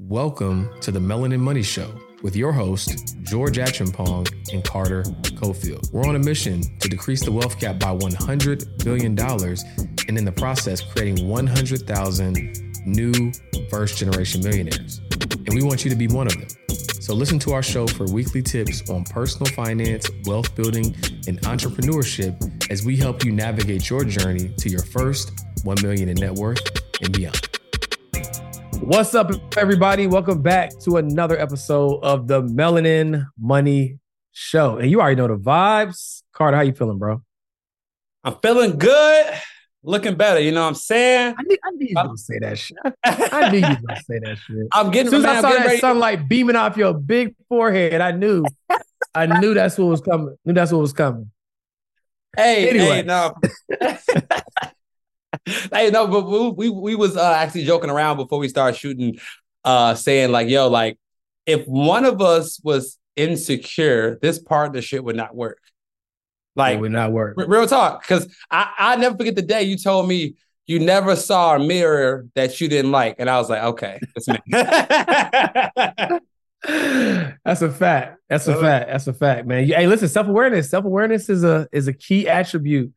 Welcome to the Melanin Money Show with your host, George Acheampong and Carter Cofield. We're on a mission to decrease the wealth gap by $100 billion and in the process, creating 100,000 new first generation millionaires. And we want you to be one of them. So listen to our show for weekly tips on personal finance, wealth building, and entrepreneurship as we help you navigate your journey to your first 1 million in net worth and beyond. What's up, everybody? Welcome back to another episode of the Melanin Money Show. And you already know the vibes. Carter, how you feeling, bro? I'm feeling good, looking better. You know what I'm saying? I knew, I knew you were gonna say that shit. I knew you were gonna say that shit. I'm getting. As soon as man, I saw that ready- sunlight beaming off your big forehead, I knew, I knew that's what was coming. Knew that's what was coming. Hey, Anyway. hey, no. hey, no, but we we, we was uh, actually joking around before we started shooting, uh, saying like, "Yo, like, if one of us was insecure, this partnership would not work." Like, it would not work. r- real talk, because I I never forget the day you told me you never saw a mirror that you didn't like, and I was like, okay, it's me. That's a fact. That's a fact. That's a fact, man. Hey, listen, self-awareness. Self-awareness is a is a key attribute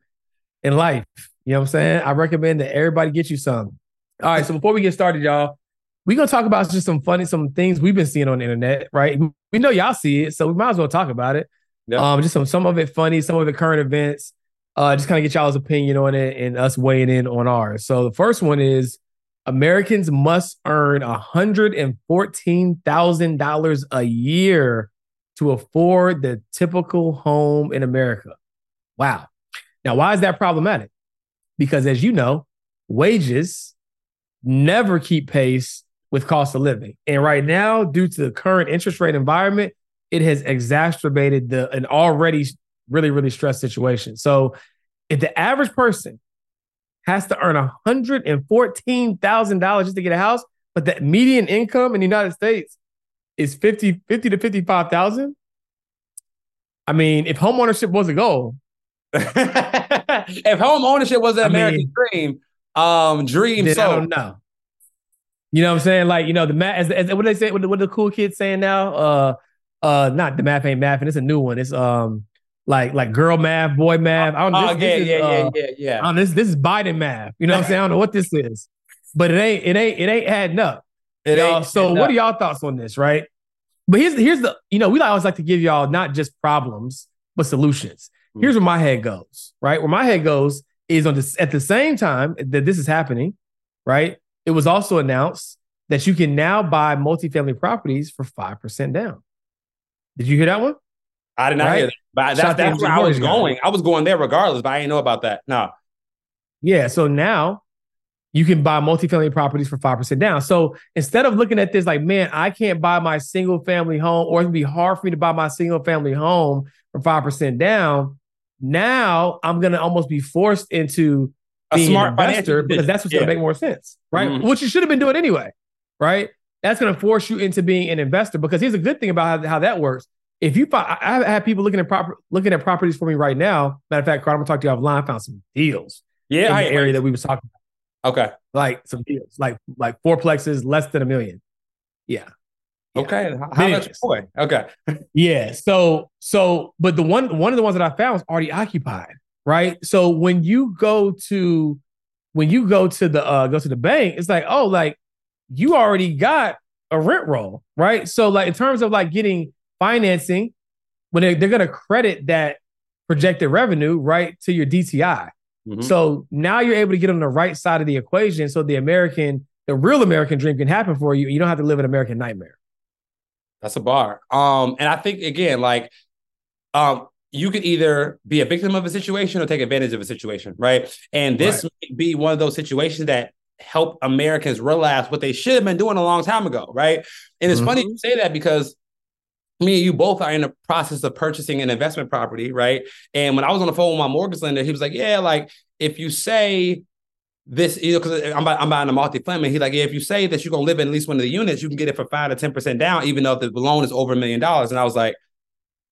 in life. You know what I'm saying? I recommend that everybody get you some. All right. So before we get started, y'all, we're gonna talk about just some funny, some things we've been seeing on the internet, right? We know y'all see it, so we might as well talk about it. Yeah. Um, just some some of it funny, some of it current events. Uh, just kind of get y'all's opinion on it and us weighing in on ours. So the first one is Americans must earn $114,000 a year to afford the typical home in America. Wow. Now, why is that problematic? Because as you know, wages never keep pace with cost of living. And right now, due to the current interest rate environment, it has exacerbated the an already really, really stressed situation. So if the average person has to earn $114,000 just to get a house, but the median income in the United States is 50, 50 to 55,000. I mean, if homeownership was a goal, if home ownership was an I American mean- dream, um, dream I so don't know. You know what I'm saying? Like, you know, the math, as, as what they say, what the, what the cool kids saying now, uh, uh, not the math ain't math, and it's a new one. It's um, like like girl math, boy math. I don't know. Oh this- yeah, is, yeah, yeah, uh, yeah, yeah. I don't this this is Biden math. You know what I'm saying? I don't know what this is, but it ain't it ain't it ain't adding up. It y'all. ain't- So, what are y'all thoughts on this? Right, but here's here's the you know we always like to give y'all not just problems but solutions. Mm. Here's where my head goes. Right, where my head goes is on this at the same time that this is happening. Right, it was also announced that you can now buy multifamily properties for five percent down. Did you hear that one? I did not Right? hear that. But that's, that's where I was going. I was going there regardless, but I didn't know about that. No. Yeah. So now you can buy multifamily properties for 5% down. So instead of looking at this like, man, I can't buy my single family home, or it'd be hard for me to buy my single family home for 5% down, now I'm going to almost be forced into A being smart an investor because that's what's going to make more sense, right? Mhm. Which you should have been doing anyway, right? That's going to force you into being an investor because here's a good thing about how, how that works. If you find, I I have people looking at proper looking at properties for me right now. Matter of fact, Carter, I'm gonna talk to you offline. I found some deals Yeah, in I the area that we was talking about. Okay. like some deals, like like fourplexes less than a million. Yeah. Yeah. Okay. How, how much boy? Okay. Yeah. So so but the one one of the ones that I found was already occupied, right? So when you go to when you go to the uh go to the bank, it's like, oh, like you already got a rent roll, right? So like in terms of like getting financing, when they're, they're gonna credit that projected revenue right to your DTI. Mhm. So now you're able to get on the right side of the equation so the American, the real American dream can happen for you. You don't have to live an American nightmare. That's a bar. Um, and I think again, like, um, you could either be a victim of a situation or take advantage of a situation, right? And this may be one of those situations that help Americans realize what they should have been doing a long time ago, right? And it's funny you say that because me and you both are in the process of purchasing an investment property, right? And when I was on the phone with my mortgage lender, he was like, "Yeah, like if you say this, you know, because I'm, I'm buying a multi-family, he like, yeah, if you say that you're gonna live in at least one of the units, you can get it for five to ten percent down, even though the loan is over a million dollars." And I was like,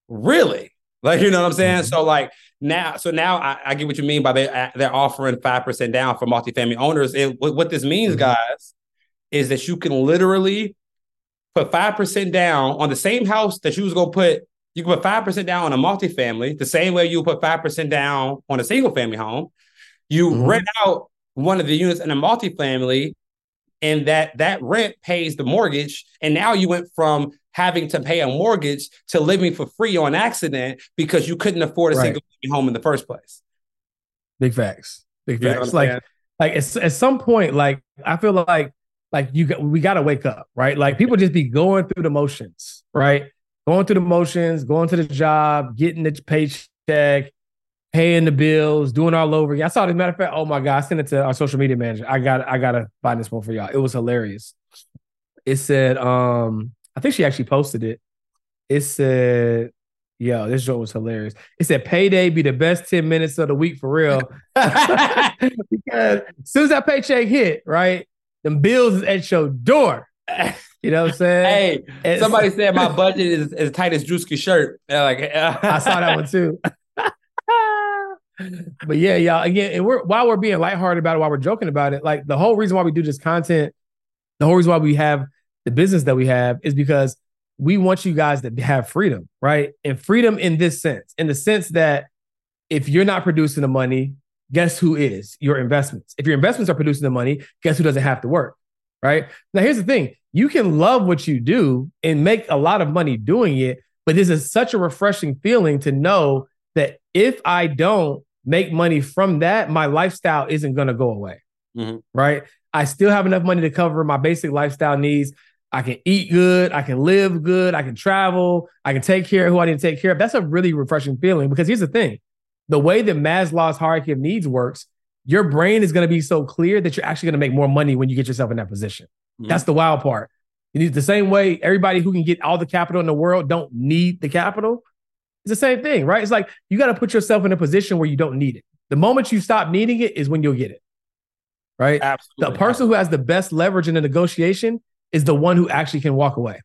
"Really?" Like, you know what I'm saying? Mhm. So like now, so now I, I get what you mean by they they're offering five percent down for multifamily owners. And what, what this means, Mhm. guys, is that you can literally put 5% down on the same house that you was going to put, you can put 5% down on a multifamily, the same way you put 5% down on a single family home. You mm-hmm. rent out one of the units in a multifamily and that that rent pays the mortgage. And now you went from having to pay a mortgage to living for free on accident because you couldn't afford a right. single home in the first place. Big facts. Big facts. like like at, at some point like i feel like like you we got to wake up right? Like people just be going through the motions right? Going through the motions going to the job getting the paycheck paying the bills, doing all over again. I saw this matter of fact. Oh my god, I sent it to our social media manager. I got I gotta find this one for y'all. It was hilarious. It said, um, I think she actually posted it. It said, yo, this joke was hilarious. It said payday be the best 10 minutes of the week for real. because as soon as that paycheck hit, right? Them bills is at your door. You know what I'm saying? Hey, and somebody said my budget is as tight as Druski's shirt. Like I saw that one too but yeah, y'all, again, and we're while we're being lighthearted about it, while we're joking about it, like the whole reason why we do this content, the whole reason why we have the business that we have is because we want you guys to have freedom, right? And freedom in this sense, in the sense that if you're not producing the money, guess who is? Your investments. If your investments are producing the money, guess who doesn't have to work, right? Now, here's the thing you can love what you do and make a lot of money doing it, but this is such a refreshing feeling to know that if I don't make money from that, my lifestyle isn't going to go away. Mm-hmm. Right. I still have enough money to cover my basic lifestyle needs. I can eat good. I can live good. I can travel. I can take care of who I need to take care of. That's a really refreshing feeling because here's the thing the way that Maslow's hierarchy of needs works, your brain is going to be so clear that you're actually going to make more money when you get yourself in that position. Mm-hmm. That's the wild part. You need the same way everybody who can get all the capital in the world don't need the capital. It's the same thing, right? It's like you got to put yourself in a position where you don't need it. The moment you stop needing it is when you'll get it. Right? Absolutely. The person who has the best leverage in the negotiation is the one who actually can walk away.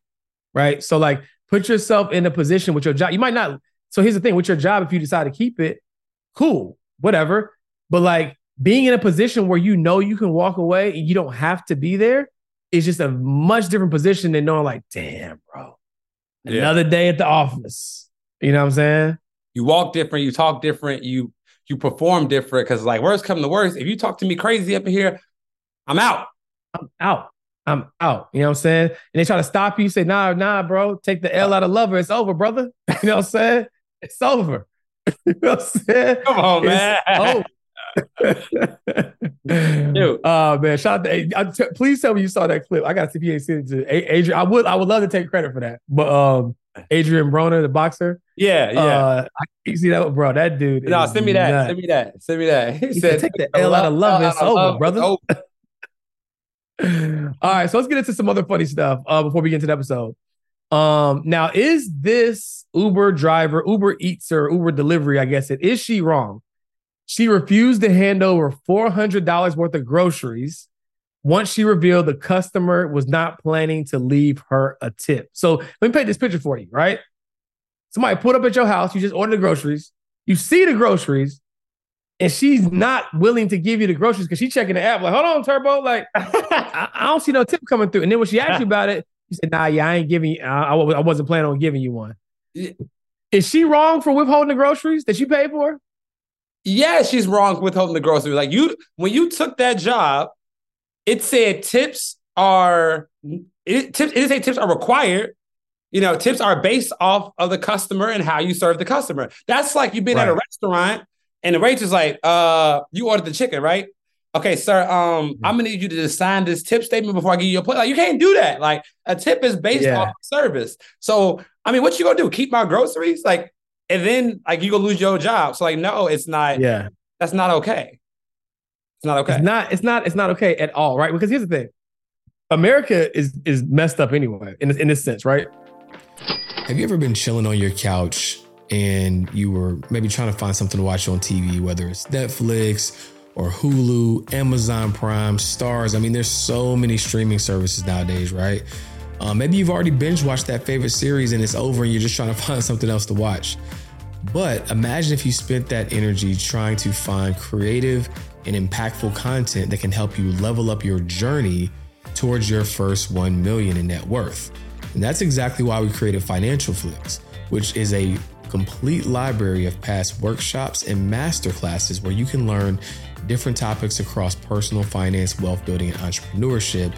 Right? So like put yourself in a position with your job. You might not so here's the thing with your job if you decide to keep it, cool, whatever. But like being in a position where you know you can walk away and you don't have to be there is just a much different position than knowing like, damn, bro. Another yeah. day at the office. You know what I'm saying? You walk different, you talk different, you you perform different. Cause like worst come to worst, if you talk to me crazy up in here, I'm out. I'm out. I'm out. You know what I'm saying? And they try to stop you, say, nah, nah, bro, take the L out of lover. It's over, brother. You know what I'm saying? It's over. you know what I'm saying? Come on, man. Oh. Dude. Oh man, shout out to please tell me you saw that clip. I got CPA sent to Adrien. I would I would love to take credit for that. But um Adrien Broner, the boxer. Yeah, yeah. Uh, you see that, bro? That dude. No, send me that. Nuts. Send me that. Send me that. He, he said, "Take the L out of love. It's over, love, brother." All right, so let's get into some other funny stuff uh, before we get into the episode. Um, now, is this Uber driver, Uber Eats or Uber delivery? I guess it is. She wrong? She refused to hand over four hundred dollars worth of groceries once she revealed the customer was not planning to leave her a tip. So let me paint this picture for you, right? Somebody put up at your house, you just order the groceries, you see the groceries, and she's not willing to give you the groceries because she's checking the app, like, hold on, Turbo, like, I, I, don't see no tip coming through. And then when she asked you about it, you said, nah, yeah, I ain't giving you, I, I wasn't planning on giving you one. Is she wrong for withholding the groceries that you paid for? Yeah, she's wrong for withholding the groceries. Like you, when you took that job, it said tips are it tips it didn't say tips are required. You know, tips are based off of the customer and how you serve the customer. That's like you've been right. at a restaurant and the waitress like, uh, you ordered the chicken, right? Okay, sir. Um, mm-hmm. I'm gonna need you to sign this tip statement before I give you a plate. Like, you can't do that. Like, a tip is based yeah. off service. So, I mean, what you gonna do? Keep my groceries? Like, and then like you gonna lose your job. So, like, no, it's not. Yeah, that's not okay. It's not okay. It's not. It's not. It's not okay at all, right? Because here's the thing: America is is messed up anyway, in in this sense, right? Have you ever been chilling on your couch and you were maybe trying to find something to watch on TV, whether it's Netflix or Hulu, Amazon Prime, Starz? I mean, there's so many streaming services nowadays, right? Uh, maybe you've already binge watched that favorite series and it's over and you're just trying to find something else to watch. But imagine if you spent that energy trying to find creative and impactful content that can help you level up your journey towards your first 1 million in net worth. And that's exactly why we created Financial Flicks, which is a complete library of past workshops and masterclasses where you can learn different topics across personal finance, wealth building, and entrepreneurship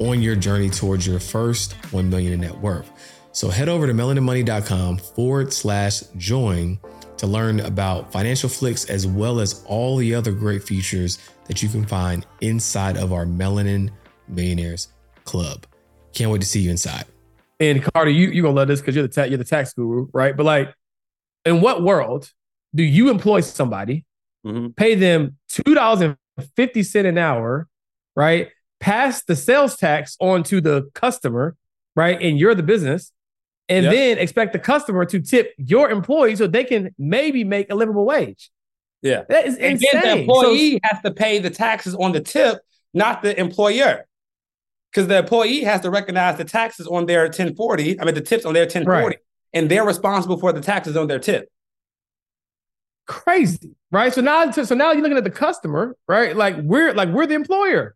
on your journey towards your first 1 million in net worth. So head over to melaninmoney.com forward slash join to learn about financial flicks as well as all the other great features that you can find inside of our Melanin Millionaires Club. Can't wait to see you inside. And Carter, you you gonna love this because you're the ta- you're the tax guru, right? But like, in what world do you employ somebody, mm-hmm. pay them two dollars and fifty cent an hour, right? Pass the sales tax on to the customer, right? And you're the business, and yep. then expect the customer to tip your employee so they can maybe make a livable wage. Yeah, that is and insane. the employee so, has to pay the taxes on the tip, not the employer, because the employee has to recognize the taxes on their 1040. I mean, the tips on their 1040, right. and they're responsible for the taxes on their tip. Crazy, right? So now, so now you're looking at the customer, right? Like we're like we're the employer.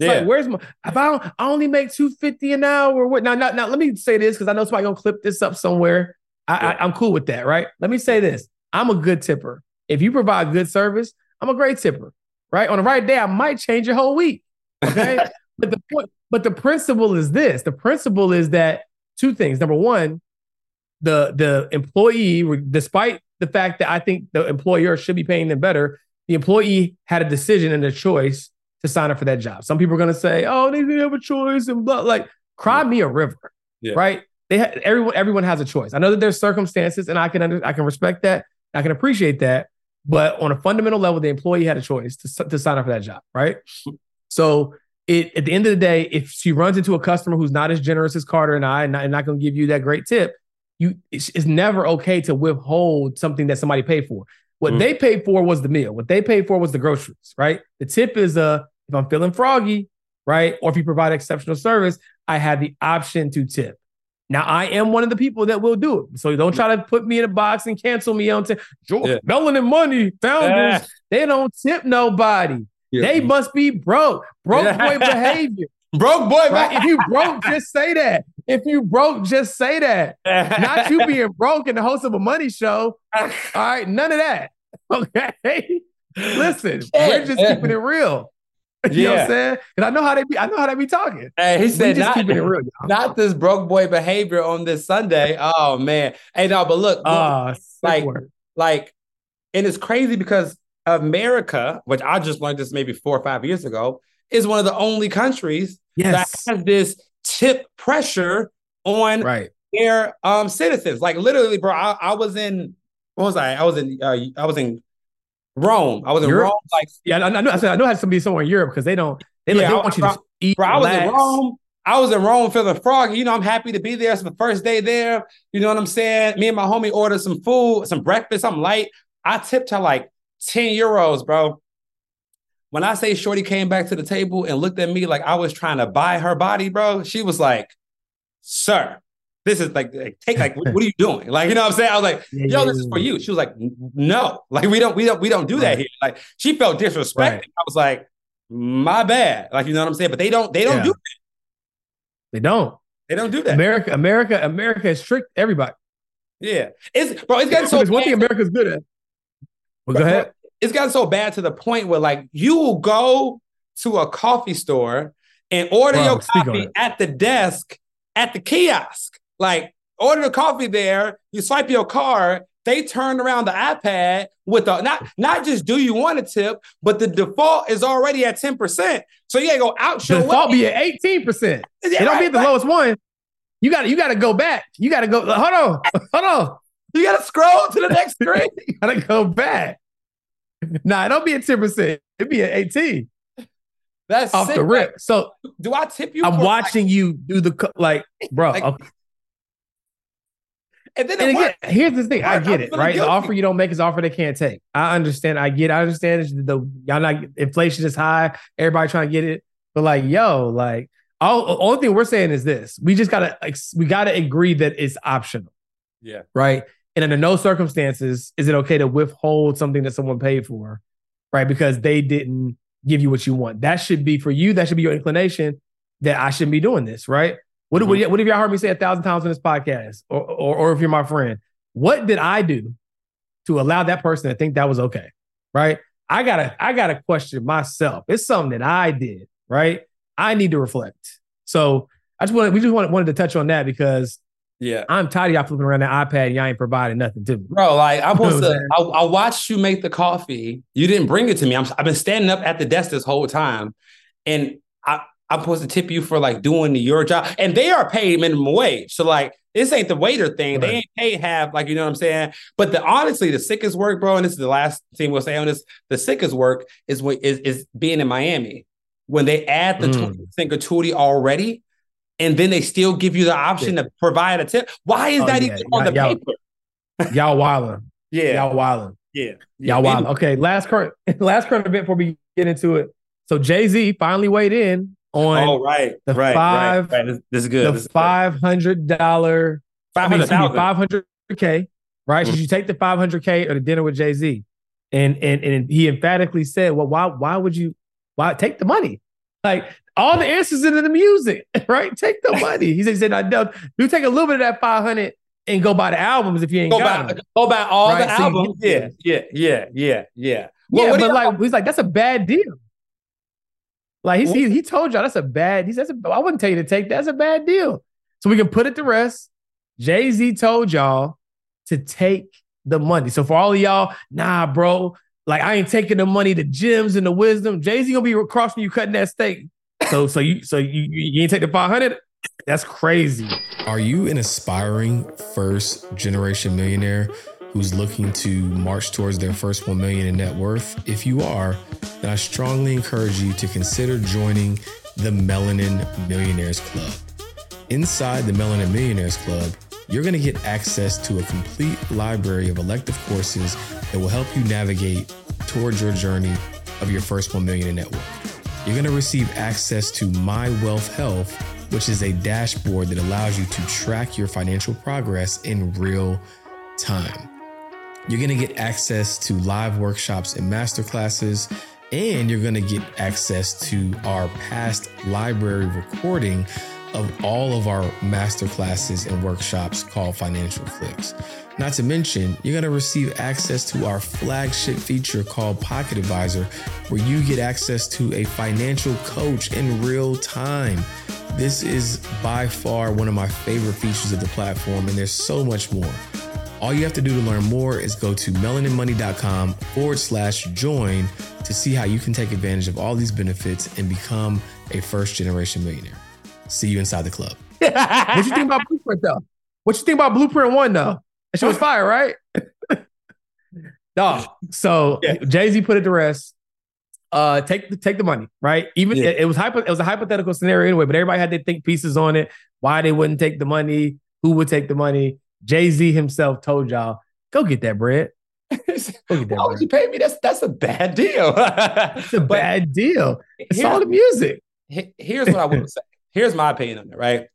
Yeah. Like, where's my if I, don't, I only make 250 an hour? Or what now? Now, now let me say this because I know somebody gonna clip this up somewhere. I, yeah. I, I'm cool with that, right? Let me say this. I'm a good tipper. If you provide good service, I'm a great tipper, right? On the right day, I might change your whole week. Okay. but the point, but the principle is this: the principle is that two things. Number one, the the employee, despite the fact that I think the employer should be paying them better, the employee had a decision and a choice to sign up for that job. Some people are going to say, "Oh, they didn't have a choice," and blah. Like, cry me a river, yeah. right? They ha- everyone everyone has a choice. I know that there's circumstances, and I can under, I can respect that. I can appreciate that. But on a fundamental level, the employee had a choice to, to sign up for that job, right? So it, at the end of the day, if she runs into a customer who's not as generous as Carter and I, and not, not going to give you that great tip, you it's, it's, never okay to withhold something that somebody paid for. What mm-hmm. they paid for was the meal. What they paid for was the groceries, right? The tip is a if I'm feeling froggy, right? Or if you provide exceptional service, I have the option to tip. Now I am one of the people that will do it. So don't try to put me in a box and cancel me on t- yeah. Melanin Money founders. Yeah. They don't tip nobody. Yeah. They must be broke. Broke boy behavior. Broke boy. Right? if you broke, just say that. If you broke, just say that. Not you being broke and the host of a money show. All right, none of that. Okay. Listen, we're just keeping it real. You yeah. know what I'm saying? And I know how they be, I know how they be talking. Hey, he said not, keeping it real, y'all. not this broke boy behavior on this Sunday. Oh man. Hey, no, but look, look uh, like, like, and it's crazy because America, which I just learned this maybe four or five years ago, is one of the only countries yes. that has this tip pressure on right. their um citizens. Like literally, bro, I, I was in what was I? I was in uh, I was in Rome. I was in Europe? Rome. Like, yeah, I, I know. I said I know how to be somewhere in Europe because they don't. They, yeah, they want you to eat. Bro, I was in Rome. I was in Rome feeling froggy. You know, I'm happy to be there. It's my first day there. You know what I'm saying? Me and my homie ordered some food, some breakfast, something light. I tipped her like 10 euros, bro. When I say Shorty came back to the table and looked at me like I was trying to buy her body, bro, she was like, Sir, this is like, like take like what, are you doing? Like you know what i'm saying? I was like yo this is for you. She was like no like we don't we don't we don't do that here. Like she felt disrespected. Right. i was like my bad. Like you know what i'm saying? But they don't they don't yeah. do that. They don't. They don't do that. America america america has tricked everybody. Yeah. It's bro it's gotten so one thing america's good at well, go ahead it's gotten so bad to the point where like you will go to a coffee store and order your coffee at the desk at the kiosk like order the coffee there, you swipe your card, they turn around the iPad with the not not just do you want a tip, but the default is already at 10%. So you gotta go out your default way. be at 18%. Yeah, it don't right, be at the right. lowest one. You gotta you gotta go back. You gotta go, hold on, hold on. You gotta scroll to the next screen. you gotta go back. Nah, it don't be at 10%. It'd be at 18. That's off sick. the rip. So do I tip you? I'm watching like, you do the like, bro. Like, okay. And then and again, here's the thing. I get it, right? The offer you don't make is offer they can't take. I understand. I get. I understand the y'all not inflation is high. Everybody trying to get it, but like, yo, like, all only thing we're saying is this: we just gotta we gotta agree that it's optional. Yeah. Right. And under no circumstances is it okay to withhold something that someone paid for, right? Because they didn't give you what you want. That should be for you. That should be your inclination that I shouldn't be doing this, right? What, mm-hmm. what, what have y'all heard me say a thousand times on this podcast, or, or, or if you're my friend? What did I do to allow that person to think that was okay? Right? I gotta, I gotta question myself. It's something that I did, right? I need to reflect. So I just wanted, we just wanted, wanted to touch on that because yeah, I'm tired of y'all flipping around the iPad and y'all ain't providing nothing to me, bro. Like I was, to, I, I, watched you make the coffee. You didn't bring it to me. I'm, I've been standing up at the desk this whole time, and I, I'm supposed to tip you for like doing your job, and they are paid minimum wage. So like, this ain't the waiter thing. Right. They ain't paid half, like you know what I'm saying. But the honestly, the sickest work, bro, and this is the last thing we'll say on this. The sickest work is what is is being in Miami when they add the mm. 20% gratuity already, and then they still give you the option yeah. to provide a tip. Why is oh, that yeah. even on the y'all, paper? y'all wildin'. Yeah, y'all wildin'. Yeah, yeah y'all wildin'. Okay, last current last current event before we get into it. So Jay Z finally weighed in on oh right the right, five right, right. This, is good. The five hundred dollar five hundred five hundred k right? Mm-hmm. Should you take the five hundred k or the dinner with Jay Z? And and and he emphatically said, well, why why would you why take the money? Like all the answers in the music, right? Take the money. He said, he said no, you take a little bit of that five hundred and go buy the albums if you ain't go got buy, them. Go buy all right? the so albums. yeah, yeah, yeah, yeah, yeah. Well, yeah, but like he's like that's a bad deal. Like he's, he he told y'all that's a bad. He says I wouldn't tell you to take that's a bad deal. So we can put it to rest. Jay Z told y'all to take the money. So for all of y'all, nah, bro, like I ain't taking the money, the gems and the wisdom. Jay Z gonna be across from you cutting that steak. So so you so you you ain't take the five hundred. That's crazy. Are you an aspiring first generation millionaire who's looking to march towards their first 1 million in net worth? If you are, then I strongly encourage you to consider joining the Melanin Millionaires Club. Inside the Melanin Millionaires Club, you're going to get access to a complete library of elective courses that will help you navigate towards your journey of your first 1 million in net worth. You're going to receive access to My Wealth Health, which is a dashboard that allows you to track your financial progress in real time. You're going to get access to live workshops and masterclasses, and you're going to get access to our past library recording of all of our masterclasses and workshops called Financial Flicks. Not to mention, you're going to receive access to our flagship feature called Pocket Advisor, where you get access to a financial coach in real time. This is by far one of my favorite features of the platform, and there's so much more. All you have to do to learn more is go to melaninmoney.com forward slash join to see how you can take advantage of all these benefits and become a first generation millionaire. See you inside the club. what you think about Blueprint though? What you think about Blueprint One though? That shit was fire, right? Dog. So yeah. Jay Z put it to rest. Uh, take the take the money, right? Even yeah. it, it, was hypo, it was a hypothetical scenario anyway, but everybody had to think pieces on it. Why they wouldn't take the money? Who would take the money? Jay Z himself told y'all, "Go get that bread." Go get that Why would you pay me? That's that's a bad deal. it's a bad deal. It's all the music. Here's what I would say. Here's my opinion on it. Right,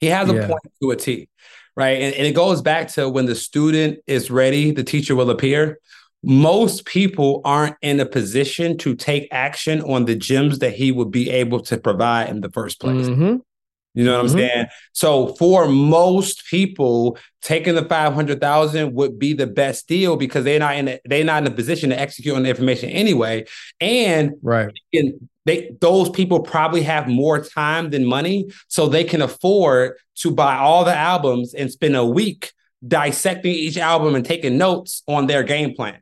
he has a yeah. point to a T. Right, and, and it goes back to when the student is ready, the teacher will appear most people aren't in a position to take action on the gems that he would be able to provide in the first place. Mm-hmm. You know what mm-hmm. I'm saying? So for most people, taking the five hundred thousand would be the best deal because they're not in a, they're not in a position to execute on the information anyway, and right. they those people probably have more time than money, so they can afford to buy all the albums and spend a week dissecting each album and taking notes on their game plan.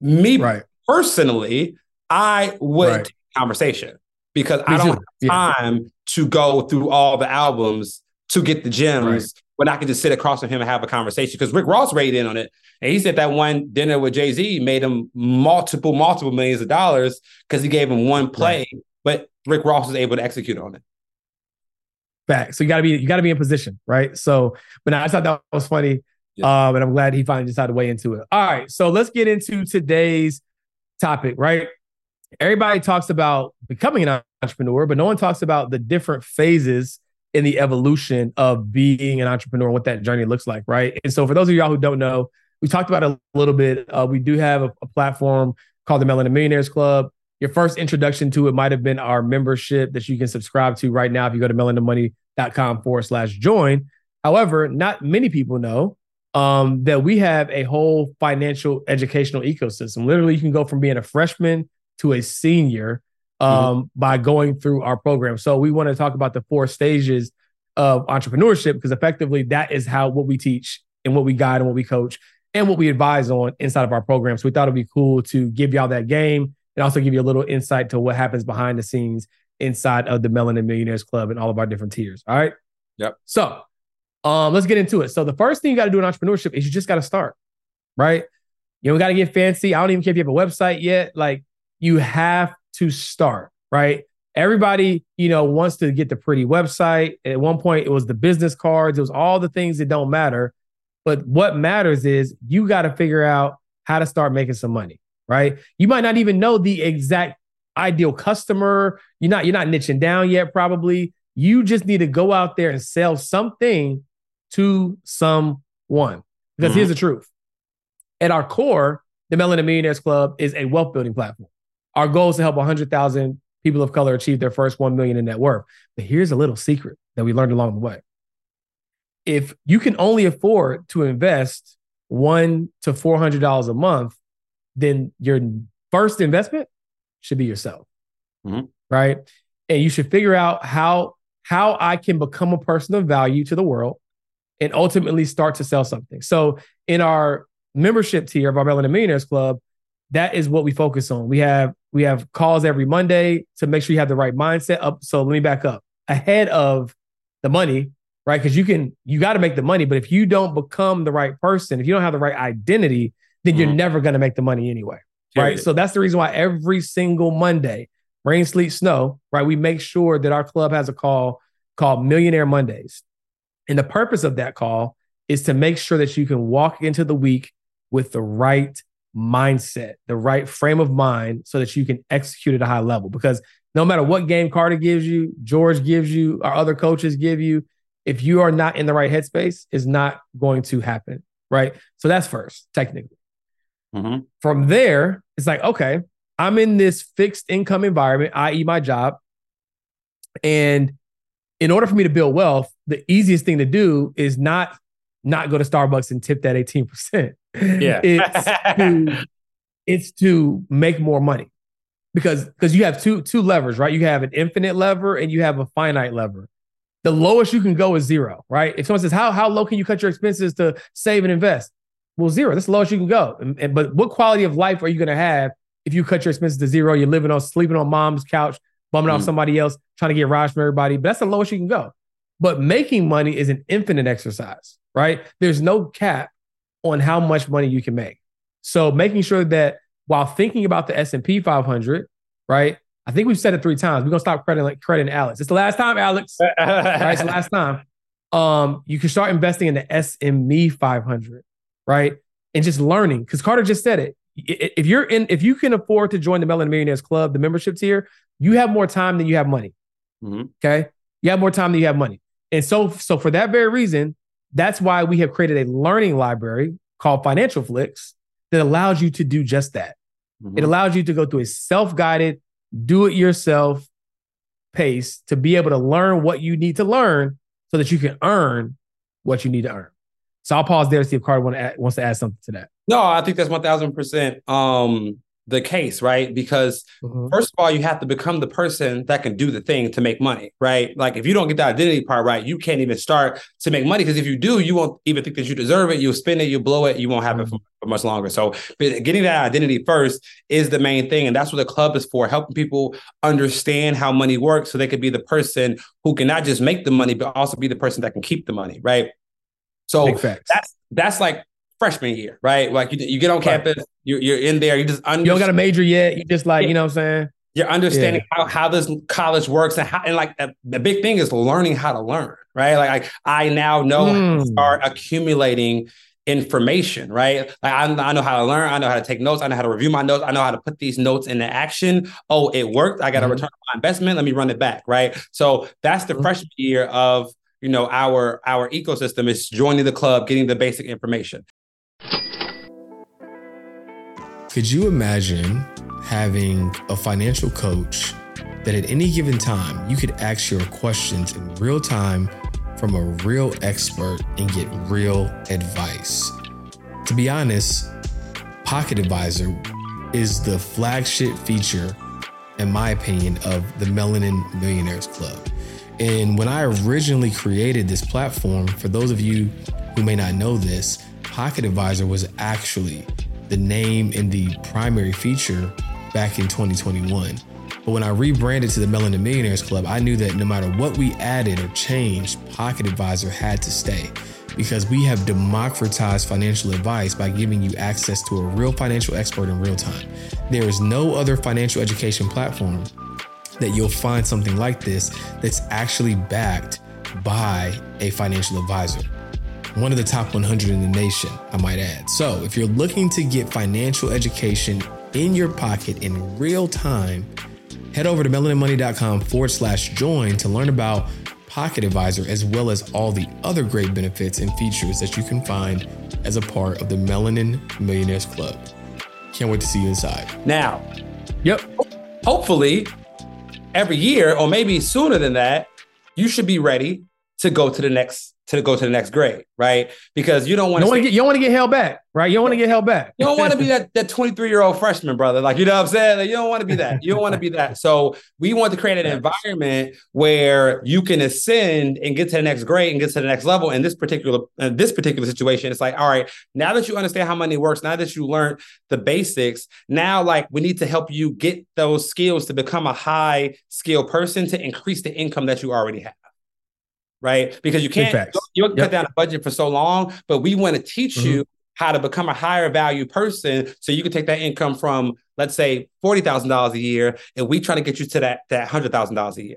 Me right. personally, I would right. conversation because Me I don't too. have time yeah. to go through all the albums to get the gems right. When I could just sit across from him and have a conversation. Because Rick Ross weighed in on it. And he said that one dinner with Jay Z made him multiple, multiple millions of dollars because he gave him one play, right. but Rick Ross was able to execute on it. Back. So you gotta be you gotta be in position, right? So, but now I thought that was funny. Yeah. Um, and I'm glad he finally decided to weigh into it. All right, so let's get into today's topic, right? everybody talks about becoming an entrepreneur, but no one talks about the different phases in the evolution of being an entrepreneur, what that journey looks like, right? And so, for those of y'all who don't know, we talked about it a little bit. Uh, we do have a, a, platform called the Melanin Millionaires Club. Your first introduction to it might have been our membership that you can subscribe to right now if you go to melaninmoney.com com forward slash join. However, not many people know um, that we have a whole financial educational ecosystem. Literally, you can go from being a freshman to a senior um, mm-hmm. by going through our program. So we want to talk about the four stages of entrepreneurship because effectively that is how what we teach and what we guide and what we coach and what we advise on inside of our program. So we thought it'd be cool to give y'all that game and also give you a little insight to what happens behind the scenes inside of the Melanin Millionaires Club and all of our different tiers. All right. Yep. So um, let's get into it. So the first thing you got to do in entrepreneurship is you just got to start, right? You don't got to get fancy. I don't even care if you have a website yet. Like you have to start, right? Everybody, you know, wants to get the pretty website. At one point, it was the business cards. It was all the things that don't matter. But what matters is you got to figure out how to start making some money, right? You might not even know the exact ideal customer. You're not you're not niching down yet, probably. You just need to go out there and sell something to someone. Because mm-hmm. here's the truth. At our core, the Melanin Millionaires Club is a wealth building platform. Our goal is to help 100,000 people of color achieve their first 1 million in net worth. But here's a little secret that we learned along the way. If you can only afford to invest one to $400 a month, then your first investment should be yourself. Mm-hmm. Right. And you should figure out how how I can become a person of value to the world and ultimately start to sell something. So in our membership tier of our Melanin Millionaires Club, that is what we focus on. We have we have calls every Monday to make sure you have the right mindset up. So let me back up. Ahead of the money, right? Because you can you got to make the money, but if you don't become the right person, if you don't have the right identity, then mm-hmm. you're never going to make the money anyway. Period. Right. So that's the reason why every single Monday, rain, sleet, snow, right? We make sure that our club has a call called Millionaire Mondays. And the purpose of that call is to make sure that you can walk into the week with the right mindset, the right frame of mind so that you can execute at a high level. Because no matter what game Carter gives you, George gives you, our other coaches give you, if you are not in the right headspace, is not going to happen. Right. So that's first, technically. Mm-hmm. From there, it's like, okay, I'm in this fixed income environment, i.e., my job. And in order for me to build wealth, the easiest thing to do is not not go to Starbucks and tip that 18%. Yeah. it's to it's to make more money. Because because you have two two levers, right? You have an infinite lever and you have a finite lever. The lowest you can go is zero, right? If someone says, How how low can you cut your expenses to save and invest? Well, zero. That's the lowest you can go. And, and, but what quality of life are you going to have if you cut your expenses to zero? You're living on, sleeping on mom's couch, bumming mm. off somebody else, trying to get rides from everybody. But that's the lowest you can go. But making money is an infinite exercise, right? There's no cap on how much money you can make. So making sure that while thinking about the S&P 500, right? I think we've said it three times. We're gonna stop crediting like crediting Alex. It's the last time, Alex. right? It's the last time. Um, you can start investing in the S&P 500 right? And just learning, because Carter just said it. If you're in, if you can afford to join the Melanin Millionaires Club, the membership tier, you have more time than you have money. Mm-hmm. Okay, you have more time than you have money, and so so for that very reason, that's why we have created a learning library called Financial Flicks that allows you to do just that. Mm-hmm. It allows you to go through a self-guided, do-it-yourself pace to be able to learn what you need to learn so that you can earn what you need to earn. So I'll pause there to see if Carter want to add, wants to add something to that. No, I think that's one thousand percent um the case, right? Because mm-hmm. first of all, you have to become the person that can do the thing to make money, right? Like if you don't get the identity part right, you can't even start to make money. Because if you do, you won't even think that you deserve it. You'll spend it, you'll blow it, you won't have mm-hmm. it for, much longer. So getting that identity first is the main thing. And that's what the club is for, helping people understand how money works so they could be the person who can not just make the money, but also be the person that can keep the money, right? So that's that's like freshman year, right? Like you, you get on campus, right. you're, you're in there, you just under- you don't got a major yet. You just like, you know what I'm saying? You're understanding yeah. how, how this college works and how and like the big thing is learning how to learn, right? Like I, I now know mm. how to start accumulating information, right? Like I, I, know how to learn, I know how to take notes, I know how to review my notes, I know how to put these notes into action. Oh, it worked. I got a mm-hmm. return on my investment. Let me run it back, right? So that's the mm-hmm. freshman year of you know our our ecosystem is joining the club getting the basic information could you imagine having a financial coach that at any given time, you could ask your questions in real time from a real expert and get real advice. To be honest, Pocket Advisor is the flagship feature, in my opinion, of the Melanin Millionaires Club. And when I originally created this platform, for those of you who may not know this, Pocket Advisor was actually the name and the primary feature back in 2021. But when I rebranded to the Melanin Millionaires Club, I knew that no matter what we added or changed, Pocket Advisor had to stay because we have democratized financial advice by giving you access to a real financial expert in real time. There is no other financial education platform that you'll find something like this that's actually backed by a financial advisor. One of the top 100 in the nation, I might add. So, if you're looking to get financial education in your pocket in real time, head over to melaninmoney.com forward slash join to learn about Pocket Advisor as well as all the other great benefits and features that you can find as a part of the Melanin Millionaires Club. Can't wait to see you inside. Now, yep. Hopefully, every year or maybe sooner than that, you should be ready to go to the next to go to the next grade, right? Because you don't want to get you don't want to get held back, right? You don't want to get held back. You don't want to be that that 23 year old freshman, brother. Like you know what I'm saying? Like, you don't want to be that. You don't want to be that. So we want to create an environment where you can ascend and get to the next grade and get to the next level. In this particular in this particular situation, it's like, all right, now that you understand how money works, now that you learned the basics, now like we need to help you get those skills to become a high skill person to increase the income that you already have right? Because you can't you yep. cut down a budget for so long, but we want to teach mm-hmm. you how to become a higher value person so you can take that income from let's say $40,000 a year and we try to get you to that that $100,000 a year.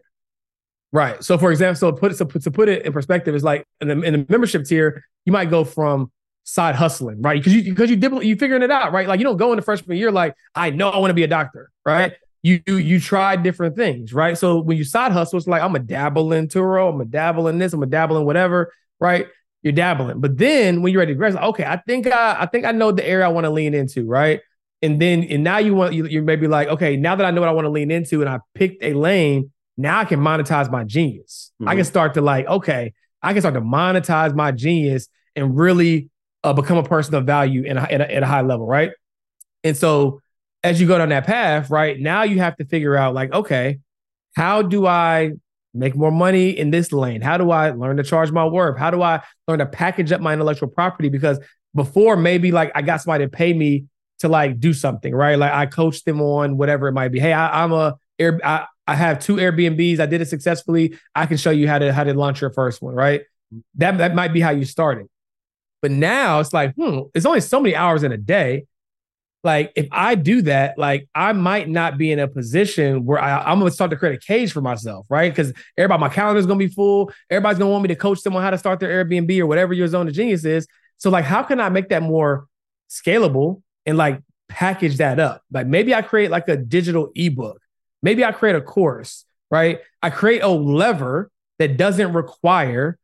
Right. So for example, so put so put, to put it in perspective is like in the, in the membership tier, you might go from side hustling, right? Because you because you you figuring it out, right? Like you don't go in the freshman year like I know I want to be a doctor, right? You you try different things, right? So when you side hustle, it's like I'm a dabble in Turo, I'm a dabble in this, I'm a dabble in whatever, right? You're dabbling. But then when you're ready to graduate, okay, I think I I think I know the area I want to lean into, right? And then and now you want you you maybe like, okay, now that I know what I want to lean into and I picked a lane, now I can monetize my genius. Mm-hmm. I can start to like, okay, I can start to monetize my genius and really uh, become a person of value in a, in a, at a high level, right? And so as you go down that path, right now you have to figure out like, okay, how do I make more money in this lane? How do I learn to charge my worth? How do I learn to package up my intellectual property? Because before maybe like I got somebody to pay me to like do something, right? Like I coach them on whatever it might be. Hey, I, am a air, I, I have two Airbnbs. I did it successfully. I can show you how to how to launch your first one, right? That that might be how you started. But now it's like, hmm, it's only so many hours in a day like if I do that, like I might not be in a position where I, am gonna start to create a cage for myself, right? Because everybody, my calendar is gonna be full. Everybody's gonna want me to coach them on how to start their Airbnb or whatever your zone of genius is. So like, how can I make that more scalable and like package that up? Like maybe I create like a digital ebook. Maybe I create a course, right? I create a lever that doesn't require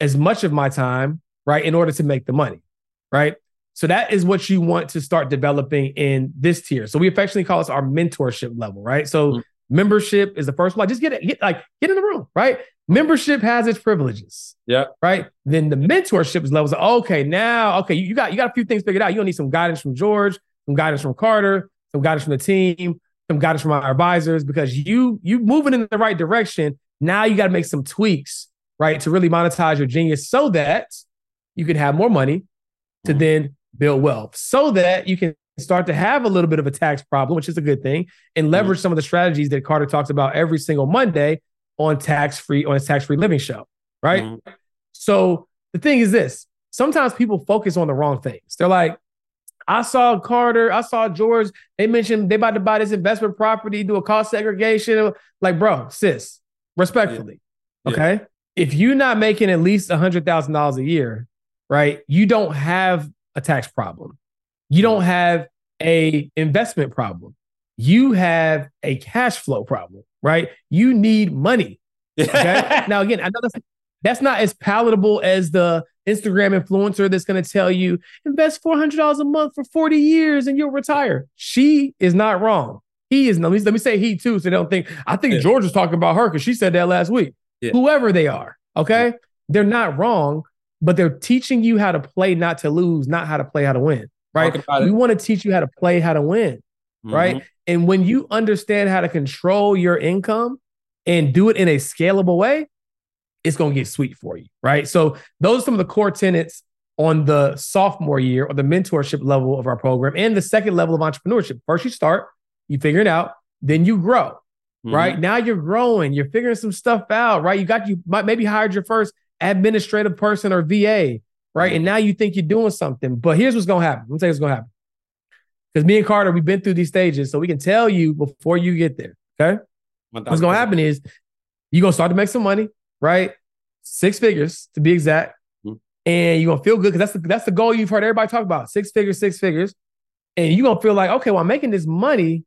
as much of my time, right, in order to make the money, right? So that is what you want to start developing in this tier. So we affectionately call this our mentorship level, right? So mm-hmm. membership is the first one. Just get it, get like get in the room, right? Membership has its privileges. Yeah. Right. Then the mentorship levels. Okay, now, okay, you, got you got a few things figured out. You don't need some guidance from George, some guidance from Carter, some guidance from the team, some guidance from our advisors, because you you moving in the right direction. Now you got to make some tweaks, right, to really monetize your genius so that you can have more money to mm-hmm. then build wealth so that you can start to have a little bit of a tax problem, which is a good thing, and mm-hmm. leverage mm-hmm. some of the strategies that Carter talks about every single Monday on tax free on his tax free living show, right? Mm-hmm. So the thing is this: sometimes people focus on the wrong things. They're like, I saw Carter, I saw George. They mentioned they about to buy this investment property, do a cost segregation. Like, bro, sis, respectfully, yeah. okay. Yeah. If you're not making at least a hundred thousand dollars a year, right? You don't have a tax problem. You don't have a investment problem. You have a cash flow problem, right? You need money. Okay. now, again, I know that's, that's not as palatable as the Instagram influencer that's going to tell you invest $400 a month for 40 years and you'll retire. She is not wrong. he is. Let me let me say he too, so they don't think I think Yeah. George was talking about her because she said that last week. Yeah. Whoever they are, okay, they're not wrong, but they're teaching you how to play, not to lose, not how to play, how to win. Right? We want to teach you how to play, how to win. Right? Mhm. And when you understand how to control your income and do it in a scalable way, it's going to get sweet for you. Right? So those are some of the core tenets on the sophomore year or the mentorship level of our program and the second level of entrepreneurship. First, you start, you figure it out, then you grow Mhm. right? Now you're growing, you're figuring some stuff out, right? You got you might maybe hired your first administrative person or VA, right? And now you think you're doing something. But here's what's gonna happen. Let me tell you what's gonna happen. Because me and Carter, we've been through these stages, so we can tell you before you get there. Okay. What's gonna happen is you're gonna start to make some money, right? Six figures to be exact. Mhm. And you're gonna feel good because that's the that's the goal you've heard everybody talk about. Six figures, six figures. And you're gonna feel like, okay, well, I'm making this money,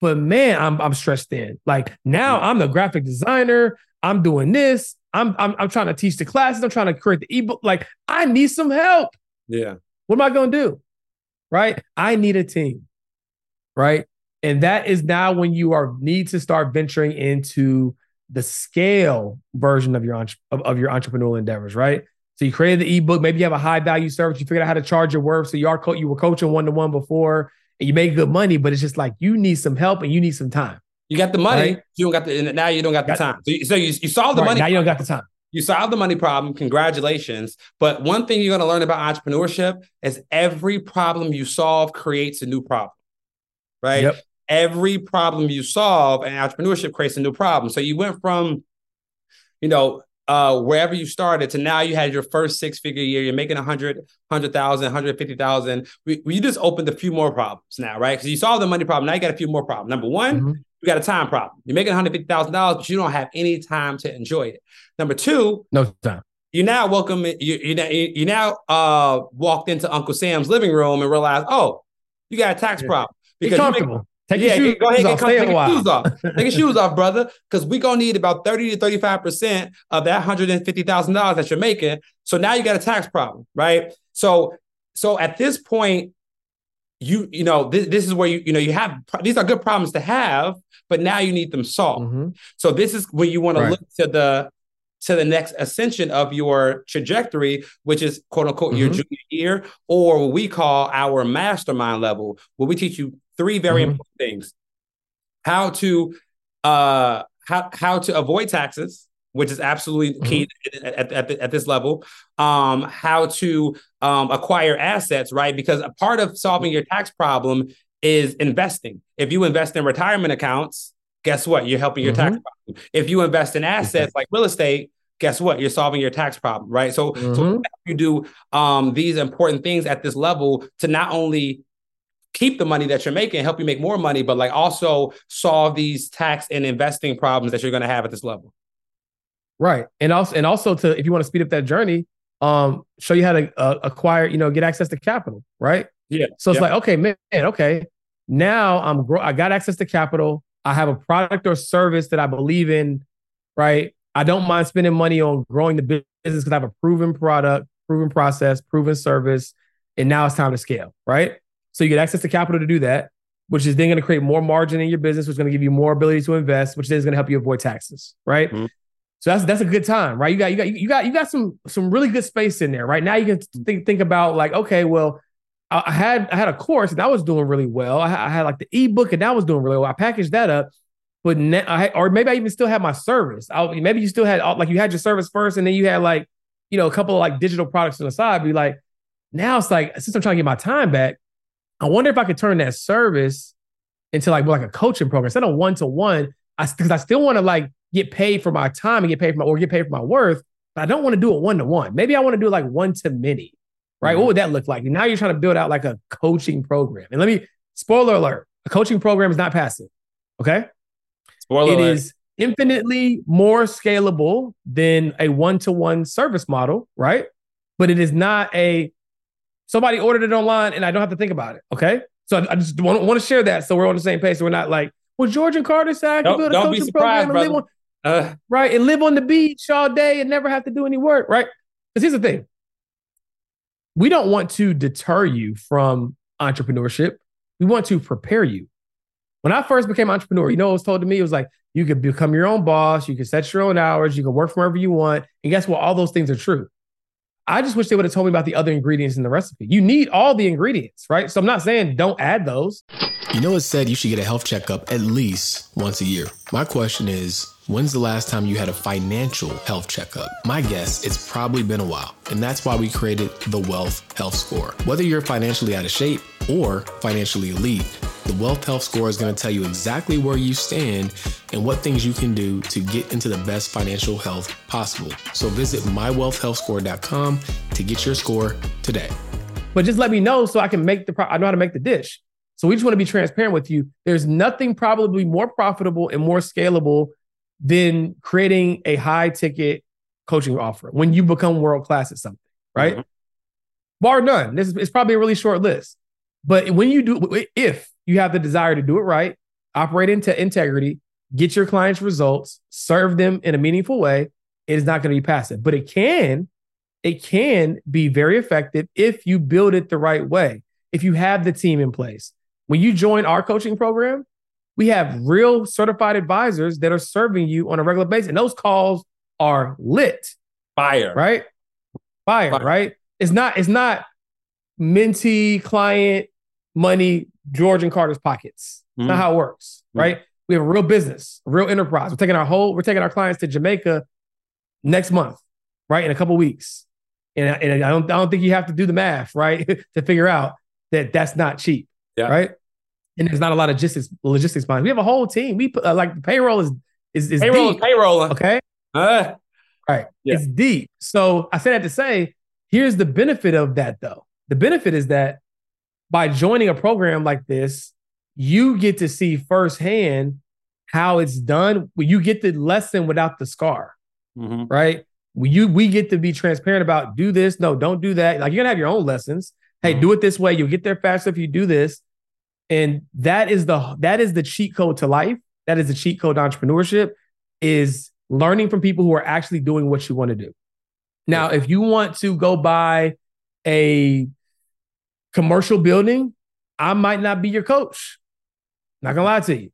but man, I'm I'm stressed in. Like now I'm the graphic designer, I'm doing this, I'm I'm I'm trying to teach the classes, I'm trying to create the ebook. Like, I need some help. Yeah. What am I going to do? Right? I need a team. Right? And that is now when you are need to start venturing into the scale version of your of, of your entrepreneurial endeavors, right? So you created the ebook, maybe you have a high value service, you figured out how to charge your worth. So you are co- you were coaching one to one before and you make good money, but it's just like you need some help and you need some time. You got the money. Right. You don't got the now you don't got the Got- time. So you, so you, you solved the Right, money. now you don't got the time. You solved the money problem. Congratulations. But one thing you're going to learn about entrepreneurship is every problem you solve creates a new problem. Right? Yep. Every problem you solve and entrepreneurship creates a new problem. So you went from, you know, uh, wherever you started to now you had your first six figure year, you're making a hundred, hundred thousand, hundred fifty thousand. We, we just opened a few more problems now, right? Because you solved the money problem. Now you got a few more problems. Number one, Mhm. You got a time problem. You're making $150,000, but you don't have any time to enjoy it. Number two, No time. you now welcome you you now, you now uh walked into Uncle Sam's living room and realized, oh, you got a tax Yeah. problem Be you make- comfortable. Take yeah, your shoes go ahead, off. get Stay comfortable, a take your shoes off, take your shoes off, brother, because we're gonna need about thirty to thirty five percent of that hundred and fifty thousand dollars that you're making. So now you got a tax problem, right? So so at this point, you you know this, this is where you you know you have these are good problems to have, but now you need them solved. Mhm. So this is where you want to look to the to the next ascension of your trajectory, which is quote unquote your Mhm. junior year, or what we call our mastermind level, where we teach you three very Mhm. important things: how to uh how how to avoid taxes, which is absolutely key at, at, at, at this level. Um, how to um, acquire assets, right? Because a part of solving your tax problem is investing. If you invest in retirement accounts, guess what? You're helping your tax problem. If you invest in assets like real estate, guess what? You're solving your tax problem, right? So, so Mhm. you do um, these important things at this level to not only keep the money that you're making, help you make more money, but like also solve these tax and investing problems that you're going to have at this level. Right. And also, and also to if you want to speed up that journey, um, show you how to uh, acquire, you know, get access to capital. Right. Yeah. So it's Yeah. like, okay, man, okay. Now I'm grow. I got access to capital. I have a product or service that I believe in. Right. I don't mind spending money on growing the business because I have a proven product, proven process, proven service, and now it's time to scale. Right. So you get access to capital to do that, which is then going to create more margin in your business, which is going to give you more ability to invest, which then is going to help you avoid taxes. Right. Mhm. So that's that's a good time, right? You got you got you got you got some some really good space in there. Right now, you can think think about like, okay, well, I had I had a course and that was doing really well. I, had- I had like the ebook and that was doing really well. I packaged that up, but now, I, or maybe I even still had my service. I, maybe you still had like you had your service first, and then you had like you know a couple of like digital products on the side. Be like, now it's like since I'm trying to get my time back, I wonder if I could turn that service into like more like a coaching program instead of one to one. I because I still want to like get paid for my time and get paid for my or get paid for my worth, but I don't want to do it one to one. Maybe I want to do it like one to many, right? Mhm. What would that look like? And now you're trying to build out like a coaching program. And let me spoiler alert: a coaching program is not passive. Okay, Spoiler it alert. is infinitely more scalable than a one to one service model, right? But it is not a somebody ordered it online and I don't have to think about it. Okay. So I, I just want, want to share that so we're on the same page. So we're not like, well, George and Carter said I can build a coaching program and live brother. On, Uh, right and live on the beach all day and never have to do any work, right? Because here's the thing. We don't want to deter you from entrepreneurship. We want to prepare you. When I first became an entrepreneur, you know what was told to me? It was like, you could become your own boss, you can set your own hours, you can work from wherever you want. And guess what? All those things are true. I just wish they would have told me about the other ingredients in the recipe. You need all the ingredients, right? So I'm not saying don't add those. You know, it's said you should get a health checkup at least once a year. My question is, When's the last time you had a financial health checkup? My guess, it's probably been a while. And that's why we created the Wealth Health Score. Whether you're financially out of shape or financially elite, the Wealth Health Score is going to tell you exactly where you stand and what things you can do to get into the best financial health possible. So visit mywealthhealthscore.com to get your score today. But just let me know so I can make the, pro- I know how to make the dish. So we just want to be transparent with you. There's nothing probably more profitable and more scalable than creating a high ticket coaching offer when you become world class at something, right? Mm-hmm. Bar none. This is it's probably a really short list. But when you do, if you have the desire to do it right, operate into integrity, get your clients results, serve them in a meaningful way, it is not going to be passive. But it can, it can be very effective if you build it the right way. If you have the team in place. When you join our coaching program, we have real certified advisors that are serving you on a regular basis. And those calls are lit. Fire. Right? Fire, Fire. right? It's not, it's not mentee client money, George and Carter's pockets. mm not how it works, mm right? We have a real business, a real enterprise. We're taking our whole, we're taking our clients to Jamaica next month, right? In a couple weeks. And, and I don't, I don't think you have to do the math, right? to figure out that that's not cheap. Yeah. Right and there's not a lot of logistics logistics behind. We have a whole team. We put uh, like the payroll is is, is payroll deep. is payroll. Okay. Uh, right. Yeah. It's deep. So I said that to say, here's the benefit of that though. The benefit is that by joining a program like this, you get to see firsthand how it's done. You get the lesson without the scar. Mm-hmm. Right. You we get to be transparent about do this, no, don't do that. Like you're gonna have your own lessons. Hey, mm-hmm. do it this way. You'll get there faster if you do this. And that is the that is the cheat code to life. That is the cheat code to entrepreneurship is learning from people who are actually doing what you want to do. Now, if you want to go buy a commercial building, I might not be your coach. Not gonna lie to you.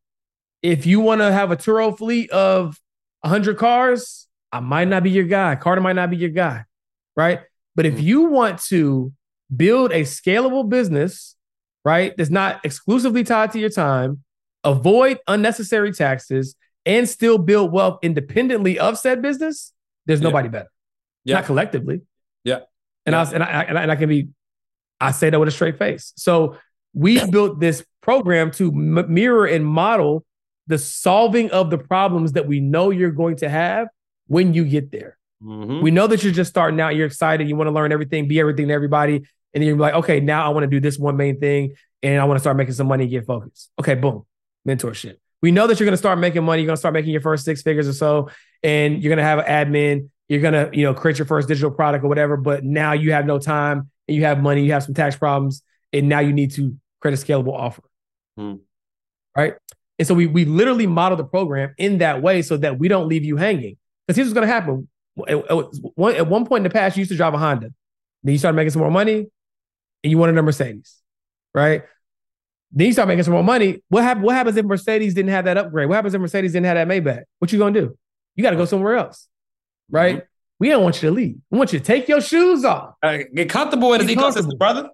If you want to have a Turo fleet of 100 cars, I might not be your guy. Carter might not be your guy, right? But if mm-hmm. you want to build a scalable business right? That's not exclusively tied to your time, avoid unnecessary taxes, and still build wealth independently of said business, there's nobody yeah. better. Yeah. Not collectively. Yeah. And yeah. I and I, and I, and I can be, I say that with a straight face. So we built this program to m- mirror and model the solving of the problems that we know you're going to have when you get there. Mm-hmm. We know that you're just starting out, you're excited, you want to learn everything, be everything to everybody, and then you're like, okay, now I want to do this one main thing and I want to start making some money and get focused. Okay, boom, mentorship. We know that you're going to start making money. You're going to start making your first six figures or so, and you're going to have an admin. You're going to, you know, create your first digital product or whatever. But now you have no time and you have money. You have some tax problems, and now you need to create a scalable offer. Hmm. Right. And so we we literally model the program in that way so that we don't leave you hanging. Because here's what's going to happen. At one point in the past, you used to drive a Honda. Then you started making some more money and you wanted a Mercedes, right? Then you start making some more money. What happens? What happens if Mercedes didn't have that upgrade? What happens if Mercedes didn't have that Maybach? What you gonna do? You got to go somewhere else, right? Mm-hmm. We don't want you to leave. We want you to take your shoes off. Uh, get comfortable in the ecosystem, brother.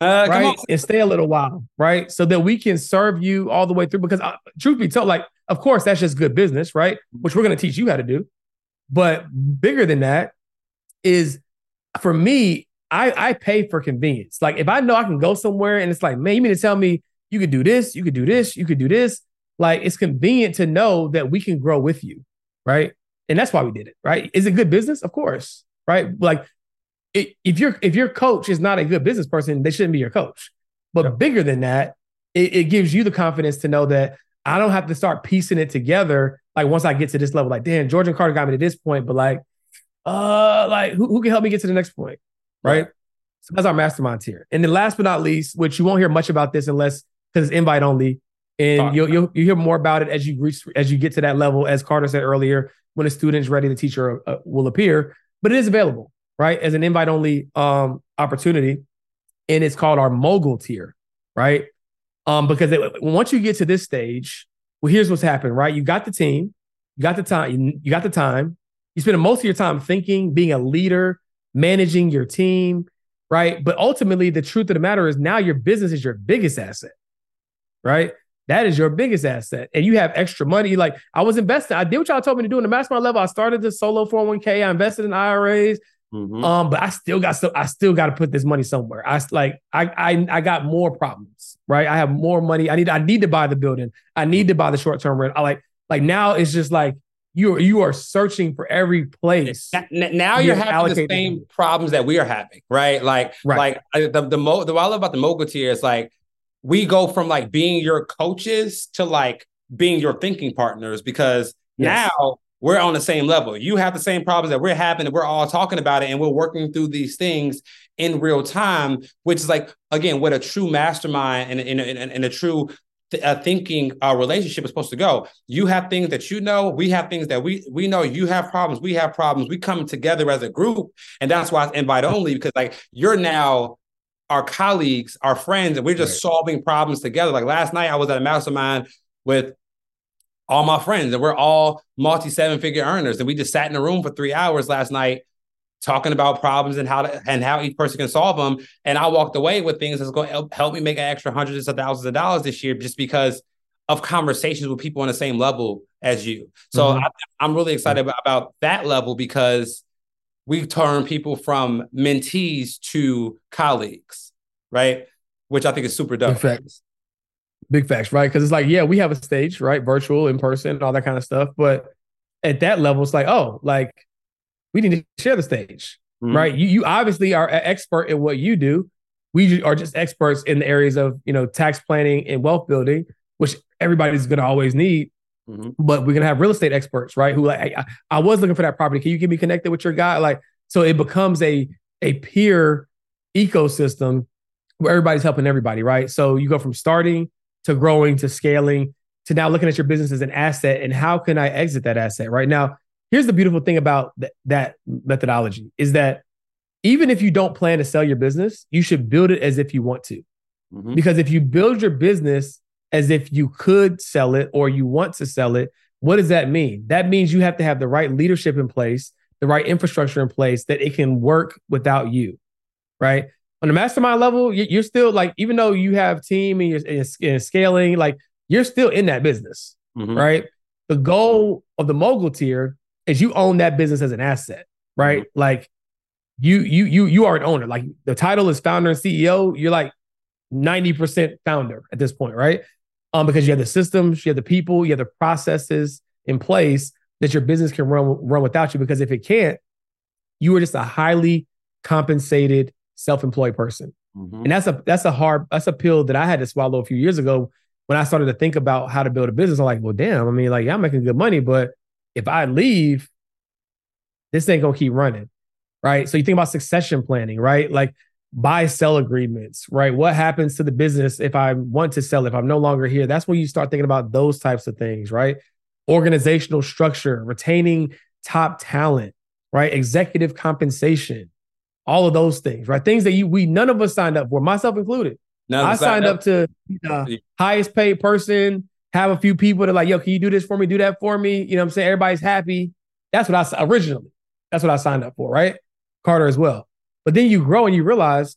Uh, right, and stay a little while, right, so that we can serve you all the way through. Because uh, truth be told, like, of course, that's just good business, right? Which we're going to teach you how to do. But bigger than that is, for me, I I pay for convenience. Like if I know I can go somewhere and it's like, man, you mean to tell me you could do this, you could do this, you could do this. Like it's convenient to know that we can grow with you, right? And that's why we did it, right? Is it good business? Of course, right? Like it, if your if your coach is not a good business person, they shouldn't be your coach. But yeah. bigger than that, it, it gives you the confidence to know that I don't have to start piecing it together. Like once I get to this level, like damn, George and Carter got me to this point, but like, uh, like who, who can help me get to the next point? Right? So that's our mastermind tier. And then last but not least, which you won't hear much about this unless because it's invite only, and you'll, you'll you hear more about it as you reach as you get to that level. As Carter said earlier, when a student is ready, the teacher uh, will appear. But it is available, right, as an invite only um, opportunity, and it's called our mogul tier, right? Um, because it, once you get to this stage, well, here's what's happened, right? You got the team, you got the time, you got the time. You spend most of your time thinking, being a leader, managing your team, right? But ultimately, the truth of the matter is now your business is your biggest asset, right? That is your biggest asset. And you have extra money. Like I was investing, I did what y'all told me to do in the mastermind level. I started the solo 401k, I invested in IRAs. Mm-hmm. Um, but I still got so I still got to put this money somewhere. I like I I I got more problems, right? I have more money. I need I need to buy the building. I need to buy the short term rent. I like like now it's just like you are, you are searching for every place. Now you're having the same problems that we are having, right? Like right. like the the mo the what I love about the mogul tier is like we go from like being your coaches to like being your thinking partners because yes. now we're on the same level. You have the same problems that we're having, and we're all talking about it, and we're working through these things in real time, which is like again what a true mastermind and, and, and, and a true th- thinking uh, relationship is supposed to go. You have things that you know, we have things that we we know. You have problems, we have problems. We come together as a group, and that's why it's invite only because like you're now our colleagues, our friends, and we're just right. solving problems together. Like last night, I was at a mastermind with all my friends, and we're all multi seven figure earners. And we just sat in a room for three hours last night talking about problems and how to, and how each person can solve them. And I walked away with things that's going to help me make an extra hundreds of thousands of dollars this year just because of conversations with people on the same level as you. So mm-hmm. I, am really excited about, about that level because we turn people from mentees to colleagues, right? Which I think is super dope. Big facts, right? Because it's like, yeah, we have a stage, right? Virtual, in person, all that kind of stuff. But at that level, it's like, oh, like we need to share the stage, mm-hmm. right? You you obviously are an expert in what you do. We are just experts in the areas of you know tax planning and wealth building, which everybody's going to always need. Mm-hmm. But we're gonna have real estate experts, right? Who like I, I was looking for that property. Can you get me connected with your guy? Like, so it becomes a a peer ecosystem where everybody's helping everybody, right? So you go from starting to growing to scaling to now looking at your business as an asset and how can I exit that asset right now? Here's the beautiful thing about th- that methodology is that even if you don't plan to sell your business, you should build it as if you want to. Mm-hmm. Because if you build your business as if you could sell it or you want to sell it, what does that mean? That means you have to have the right leadership in place, the right infrastructure in place that it can work without you, right? on the mastermind level, you're still like, even though you have team and you're, and scaling, like you're still in that business, mm-hmm. right? The goal of the mogul tier is you own that business as an asset, right? Mm-hmm. Like you, you, you, you are an owner. Like the title is founder and CEO. You're like 90% founder at this point, right? Um, because you have the systems, you have the people, you have the processes in place that your business can run run without you. Because if it can't, you are just a highly compensated self-employed person. Mm-hmm. And that's a that's a hard that's a pill that I had to swallow a few years ago when I started to think about how to build a business. I'm like, well, damn. I mean, like, yeah, I'm making good money, but if I leave, this ain't gonna keep running, right? So you think about succession planning, right? Like buy sell agreements, right? What happens to the business if I want to sell? If I'm no longer here, that's when you start thinking about those types of things, right? Organizational structure, retaining top talent, right? Executive compensation, all of those things, right? Things that you we none of us signed up for, myself included. None I signed up, up to the highest paid person, have a few people that like, yo, can you do this for me? Do that for me. You know what I'm saying? Everybody's happy. That's what I originally, that's what I signed up for, right? Carter as well. But then you grow and you realize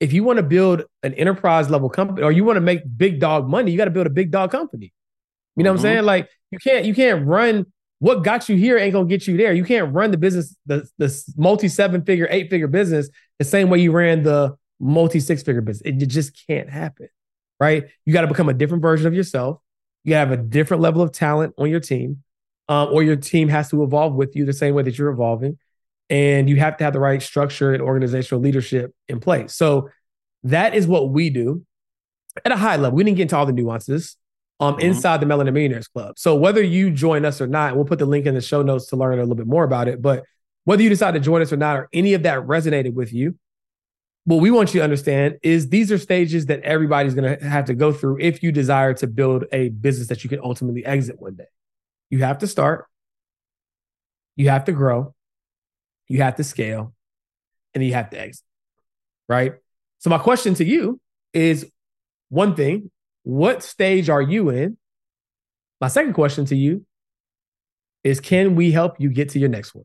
if you want to build an enterprise level company or you want to make big dog money, you got to build a big dog company. You know mm-hmm. what I'm mm-hmm. saying? Like you can't you can't run what got you here ain't gonna get you there. You can't run the business, the, the multi seven figure, eight figure business the same way you ran the multi six figure business. It just can't happen, right? You got to become a different version of yourself. You have a different level of talent on your team, um, or your team has to evolve with you the same way that you're evolving. And you have to have the right structure and organizational leadership in place. So that is what we do at a high level. We didn't get into all the nuances um, mm-hmm. inside the Melanin Millionaires Club. So whether you join us or not, we'll put the link in the show notes to learn a little bit more about it. But whether you decide to join us or not, or any of that resonated with you, what we want you to understand is these are stages that everybody's going to have to go through if you desire to build a business that you can ultimately exit one day. You have to start, you have to grow, you have to scale, and you have to exit. Right. So, my question to you is one thing, what stage are you in? My second question to you is can we help you get to your next one?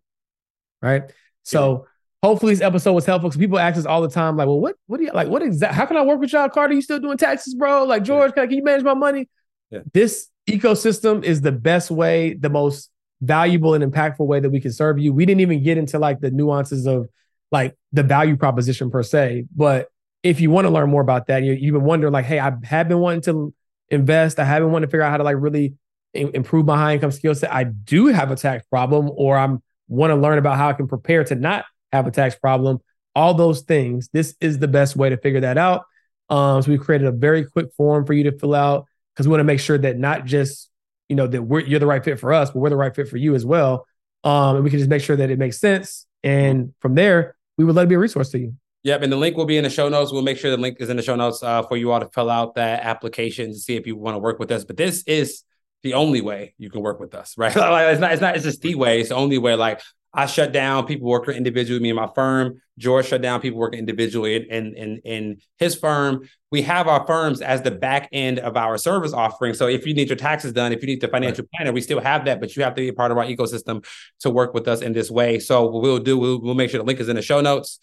Right. So. Hopefully this episode was helpful because people ask us all the time, like, well, what, what do you like? What exactly, how can I work with y'all, Carter? You still doing taxes, bro? Like, George, can, I, can you manage my money? Yeah. This ecosystem is the best way, the most valuable and impactful way that we can serve you. We didn't even get into like the nuances of like the value proposition per se, but if you want to learn more about that, you, you've been wondering like, hey, I have been wanting to invest. I haven't wanted to figure out how to like really improve my high income skill set. I do have a tax problem, or I'm want to learn about how I can prepare to not have a tax problem. All those things. This is the best way to figure that out. Um, so we created a very quick form for you to fill out because we want to make sure that not just you know that we're you're the right fit for us, but we're the right fit for you as well. Um, and we can just make sure that it makes sense. And from there, we would let it be a resource to you. Yep, and the link will be in the show notes. We'll make sure the link is in the show notes uh, for you all to fill out that application to see if you want to work with us. But this is the only way you can work with us, right? like, it's not, it's not, it's just the way. It's the only way. Like I shut down people working individually, me and my firm. George shut down people working individually in, in, in his firm. We have our firms as the back end of our service offering. So if you need your taxes done, if you need the financial right. planner, we still have that, but you have to be a part of our ecosystem to work with us in this way. So what we'll do, we'll, we'll make sure the link is in the show notes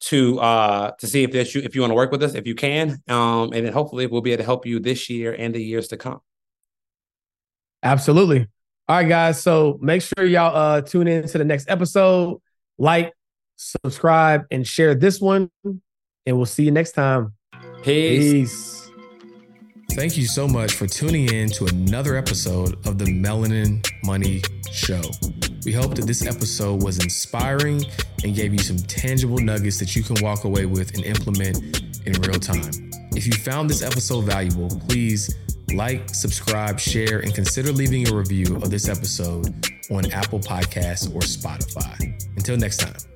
to uh to see if this you if you want to work with us if you can um and then hopefully we'll be able to help you this year and the years to come absolutely all right guys so make sure y'all uh tune in to the next episode like subscribe and share this one and we'll see you next time peace, peace. Thank you so much for tuning in to another episode of the Melanin Money Show. We hope that this episode was inspiring and gave you some tangible nuggets that you can walk away with and implement in real time. If you found this episode valuable, please like, subscribe, share, and consider leaving a review of this episode on Apple Podcasts or Spotify. Until next time.